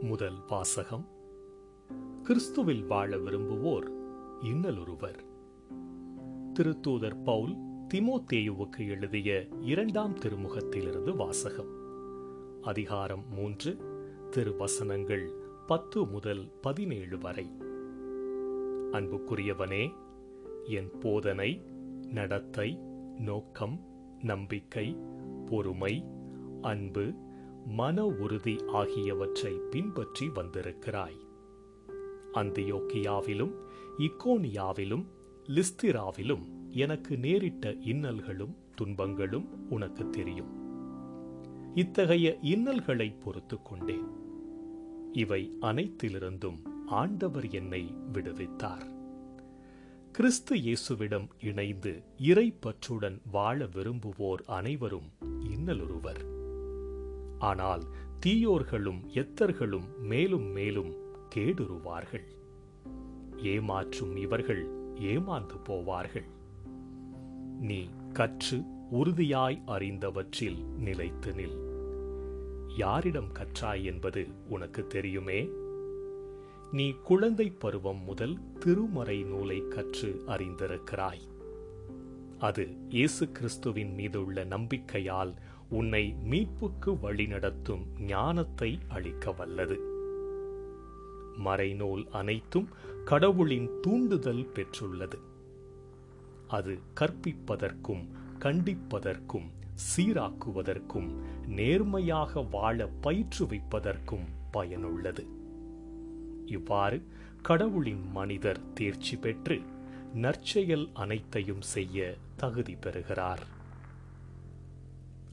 முதல் வாசகம் கிறிஸ்துவில் வாழ விரும்புவோர் இன்னலொருவர். திருத்தூதர் பவுல் திமோத்தேயுவுக்கு எழுதிய இரண்டாம் திருமுகத்திலிருந்து வாசகம். அதிகாரம் மூன்று திருவசனங்கள் பத்து முதல் பதினேழு வரை. அன்புக்குரியவனே என் போதனை நடத்தை நோக்கம் நம்பிக்கை பொறுமை அன்பு மன உறுதி ஆகியவற்றை பின்பற்றி வந்திருக்கிறாய். அந்தியோக்கியாவிலும் இக்கோனியாவிலும் லிஸ்திராவிலும் எனக்கு நேரிட்ட இன்னல்களும் துன்பங்களும் உனக்கு தெரியும். இத்தகைய இன்னல்களை பொறுத்து கொண்டேன். இவை அனைத்திலிருந்தும் ஆண்டவர் என்னை விடுவித்தார். கிறிஸ்து இயேசுவிடம் இணைந்து இறை பற்றுடன் வாழ விரும்புவோர் அனைவரும் இன்னலொருவர். ஆனால் தீயோர்களும் எத்தர்களும் மேலும் மேலும் கேடுருவார்கள். ஏமாற்றும் இவர்கள் ஏமாந்து போவார்கள். நீ கற்று உறுதியாய் அறிந்தவற்றில் நிலைத்து நில். யாரிடம் கற்றாய் என்பது உனக்கு தெரியுமே? நீ குழந்தை பருவம் முதல் திருமறை நூலை கற்று அறிந்திருக்கிறாய். அது இயேசு கிறிஸ்துவின் மீதுள்ள நம்பிக்கையால் உன்னை மீட்புக்கு வழிநடத்தும் ஞானத்தை அளிக்க வல்லது மறைநூல் அனைத்தும் கடவுளின் தூண்டுதல் பெற்றுள்ளது. அது கற்பிப்பதற்கும் கண்டிப்பதற்கும் சீராக்குவதற்கும் நேர்மையாக வாழ பயிற்றுவிப்பதற்கும் பயனுள்ளது. இவ்வாறு கடவுளின் மனிதர் தேர்ச்சி பெற்று நற்செயல் அனைத்தையும் செய்ய தகுதி பெறுகிறார்.